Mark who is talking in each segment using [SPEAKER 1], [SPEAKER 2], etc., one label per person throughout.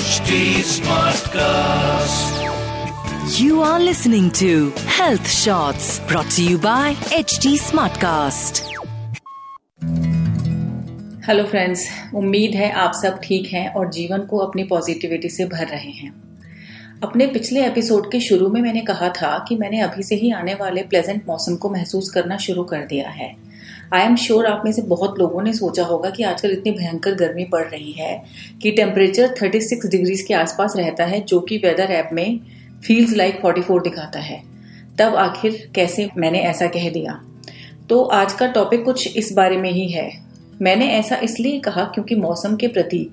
[SPEAKER 1] HD Smartcast.
[SPEAKER 2] You are listening to Health Shots brought to you by HT Smartcast.
[SPEAKER 3] Hello friends उम्मीद है आप सब ठीक हैं और जीवन को अपनी पॉजिटिविटी से भर रहे हैं अपने पिछले एपिसोड के शुरू में मैंने कहा था कि मैंने अभी से ही आने वाले प्लेजेंट मौसम को महसूस करना शुरू कर दिया है आई एम श्योर आप में से बहुत लोगों ने सोचा होगा कि आजकल इतनी भयंकर गर्मी पड़ रही है कि टेम्परेचर 36 डिग्रीज के आसपास रहता है, जो कि वेदर ऐप में फील्स लाइक 44 दिखाता है। तब आखिर कैसे मैंने ऐसा कह दिया? तो आज का टॉपिक कुछ इस बारे में ही है। मैंने ऐसा इसलिए कहा क्योंकि मौसम के प्रति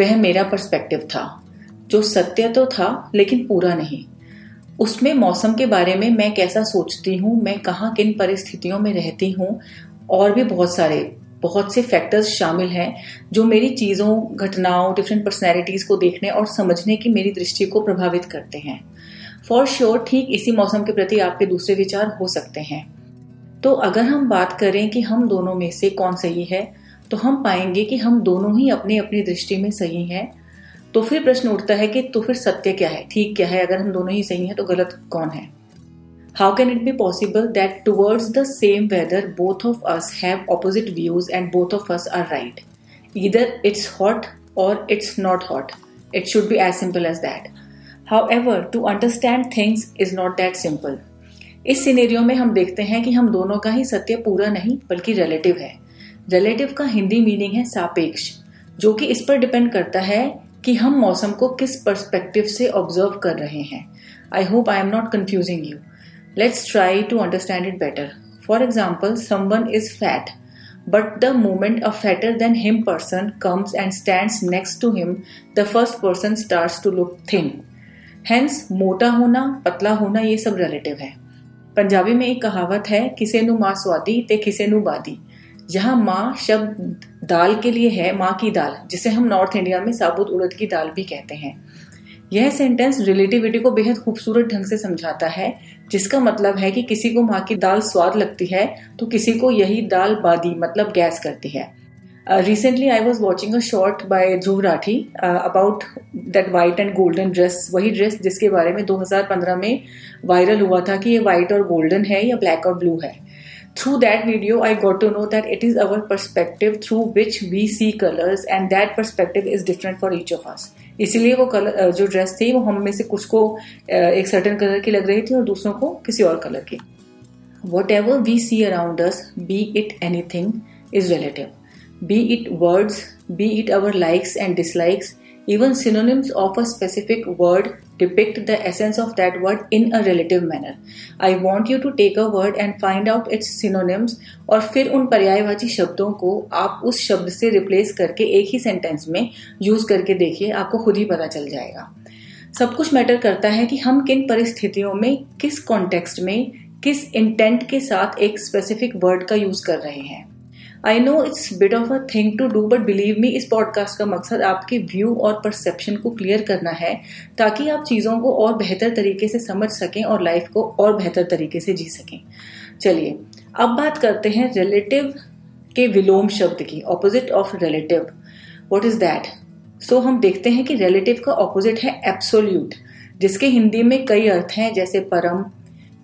[SPEAKER 3] वह मेरा पर्सपेक्टिव था, जो सत्य तो था लेकिन पूरा नहीं। उसमें मौसम के बारे में मैं कैसा सोचती हूँ, मैं कहाँ किन परिस्थितियों में रहती हूँ और भी बहुत सारे, बहुत से फैक्टर्स शामिल हैं जो मेरी चीज़ों, घटनाओं डिफरेंट पर्सनैलिटीज़ को देखने और समझने की मेरी दृष्टि को प्रभावित करते हैं। फॉर श्योर ठीक इसी मौसम के प्रति आपके दूसरे विचार हो सकते हैं। तो अगर हम बात करें कि हम दोनों में से कौन सही है तो हम पाएँगे कि हम दोनों ही अपनी अपनी दृष्टि में सही हैं। तो फिर प्रश्न उठता है कि तो फिर सत्य क्या है, ठीक क्या है? अगर हम दोनों ही सही हैं तो गलत कौन है? How can it be possible that towards the same weather both of us have opposite views and both of us are right? Either it's hot or it's not hot. It should be as simple as that. However, to understand things is not that simple. इस scenario में हम देखते हैं कि हम दोनों का ही सत्य पूरा नहीं बल्कि रिलेटिव है रिलेटिव का हिंदी मीनिंग है सापेक्ष जो कि इस पर डिपेंड करता है कि हम मौसम को किस पर्सपेक्टिव से ऑब्ज़र्व कर रहे हैं I hope I am not confusing you Let's try to understand it better. For example, someone is fat, but the moment a fatter than him person comes and stands next to him, the first person starts to look thin. Hence, मोटा होना पतला होना ये सब relative है पंजाबी में एक कहावत है किसे नु माँ स्वादी ते किसे नु बादी जहाँ माँ शब्द दाल के लिए है माँ की दाल जिसे हम नॉर्थ इंडिया में साबुत उड़द की दाल भी कहते हैं यह सेंटेंस रिलेटिविटी को बेहद खूबसूरत ढंग से समझाता है जिसका मतलब है कि किसी को माँ की दाल स्वाद लगती है तो किसी को यही दाल बादी मतलब गैस करती है। Recently I was watching a short by Dhruv Rathee about that white and golden dress वही ड्रेस जिसके बारे में 2015 में वायरल हुआ था कि ये वाइट और गोल्डन है या ब्लैक और ब्लू है। Through that video i got to know that it is our perspective through which we see colors and that perspective is different for each of us इसीलिए वो कलर जो dress थी, वो हम में से कुछ को एक सर्टन कलर की लग रही थी और दूसरों को किसी और कलर की। Whatever we see around us be it anything is relative be it words be it our likes and dislikes Even synonyms of a specific word depict the essence of that word in a relative manner. I want you to take a word and find out its synonyms और फिर उन पर्यायवाची शब्दों को आप उस शब्द से रिप्लेस करके एक ही सेंटेंस में यूज़ करके देखिए, आपको खुद ही पता चल जाएगा सब कुछ मैटर करता है कि हम किन परिस्थितियों में, किस कॉन्टेक्स्ट में, किस इंटेंट के साथ एक स्पेसिफिक वर्ड का यूज़ कर रहे हैं I know it's bit of a thing to do but believe me इस पॉडकास्ट का मकसद आपके व्यू और परसेप्शन को क्लियर करना है, ताकि आप चीज़ों को और बेहतर तरीके से समझ सकें और लाइफ को और बेहतर तरीके से जी सकें। चलिए, अब बात करते हैं रिलेटिव के विलोम शब्द की opposite of relative what is that so हम देखते हैं कि रिलेटिव का ऑपोजिट है एप्सोल्यूट जिसके हिंदी में कई अर्थ हैं, जैसे परम,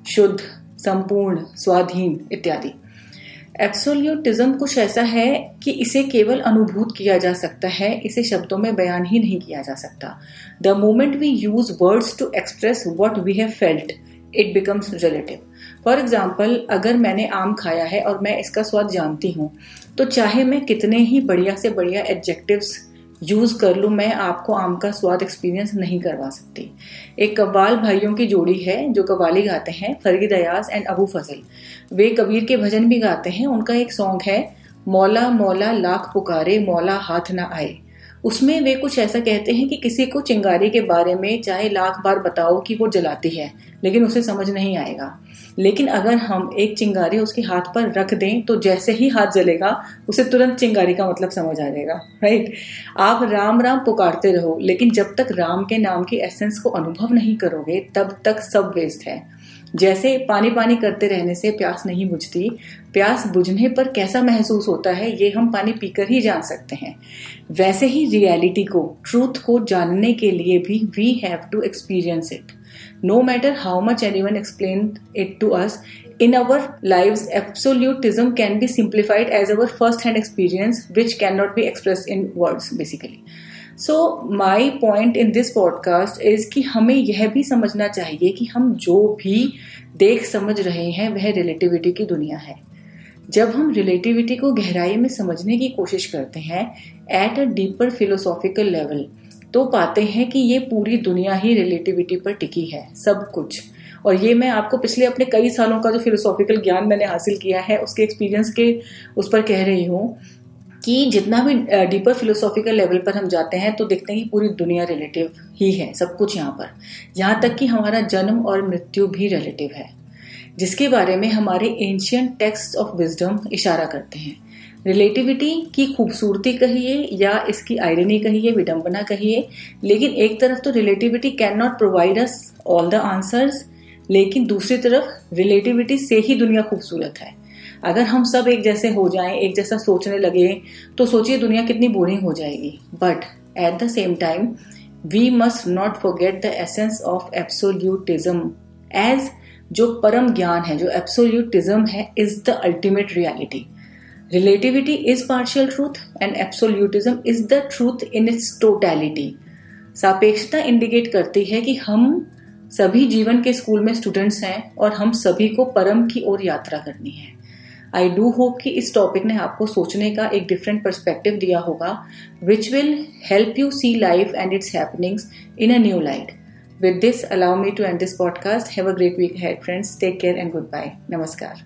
[SPEAKER 3] शुद्ध, संपूर्ण, स्वाधीन इत्यादि। एब्सोल्यूटिज्म कुछ ऐसा है कि इसे केवल अनुभूत किया जा सकता है, इसे शब्दों में बयान ही नहीं किया जा सकता। The moment we use words to express what we have felt it becomes relative for example अगर मैंने आम खाया है और मैं इसका स्वाद जानती हूँ तो चाहे मैं कितने ही बढ़िया से बढ़िया एडजेक्टिव्स यूज़ कर लू, मैं आपको आम का स्वाद एक्सपीरियंस नहीं करवा सकती। एक कव्वाल भाइयों की जोड़ी है, जो कव्वाली गाते हैं फरीद अयाज एंड अबू फजल। वे कबीर के भजन भी गाते हैं, उनका एक सॉन्ग है, मौला मौला लाख पुकारे, मौला हाथ ना आए। उसमें वे कुछ ऐसा कहते हैं कि किसी को चिंगारी के बारे में चाहे लाख बार बताओ कि वो जलाती है, लेकिन उसे समझ नहीं आएगा। लेकिन अगर हम एक चिंगारी उसके हाथ पर रख दें तो जैसे ही हाथ जलेगा, उसे तुरंत चिंगारी का मतलब समझ आ जाएगा राइट आप राम राम पुकारते रहो, लेकिन जब तक राम के नाम की एसेंस को अनुभव नहीं करोगे, तब तक सब वेस्ट है। जैसे पानी पानी करते रहने से प्यास नहीं बुझती, प्यास बुझने पर कैसा महसूस होता है, ये हम पानी पीकर ही जान सकते हैं। वैसे ही रियलिटी को ट्रूथ को जानने के लिए भी we have to experience it no matter how much anyone explain it to us in our lives, absolutism can be simplified as our first hand experience, which cannot be expressed in words, basically. So my point in this podcast is कि हमें यह भी समझना चाहिए कि हम जो भी देख समझ रहे हैं, वह रिलेटिविटी की दुनिया है। जब हम रिलेटिविटी को गहराई में समझने की कोशिश करते हैं at a deeper philosophical level तो पाते हैं कि ये पूरी दुनिया ही रिलेटिविटी पर टिकी है, सब कुछ। और ये मैं आपको पिछले अपने कई सालों का जो फिलोसॉफिकल ज्ञान मैंने हासिल किया है, उसके एक्सपीरियंस के, उस पर कह रही हूँ कि जितना भी डीपर फिलोसॉफिकल लेवल पर हम जाते हैं तो देखते हैं कि पूरी दुनिया रिलेटिव ही है, सब कुछ यहाँ पर। यहाँ तक कि हमारा जन्म और मृत्यु भी रिलेटिव है, जिसके बारे में हमारे एंशियंट टेक्स्ट ऑफ़ विजडम इशारा करते हैं। रिलेटिविटी की खूबसूरती कहिए या इसकी आयरनी कहिए, विडंबना कहिए, लेकिन एक तरफ़ तो relativity can not provide us all the answers लेकिन दूसरी तरफ़ रिलेटिविटी से ही दुनिया खूबसूरत है। अगर हम सब एक जैसे हो जाएँ, एक जैसा सोचने लगे तो सोचिए दुनिया कितनी बोरिंग हो जाएगी। But at the same time we must not forget the essence of absolutism as जो परम ज्ञान है, जो एब्सोल्यूटिज्म है is the ultimate reality relativity is partial truth and absolutism is the truth in its totality सापेक्षता indicate करती है कि हम सभी जीवन के स्कूल में स्टूडेंट्स हैं और हम सभी को परम की ओर यात्रा करनी है। आई डू होप कि इस टॉपिक ने आपको सोचने का एक डिफरेंट परस्पेक्टिव दिया होगा which will help you see life and its happenings in a new light with this allow me to end this podcast have a great week ahead friends take care and good bye नमस्कार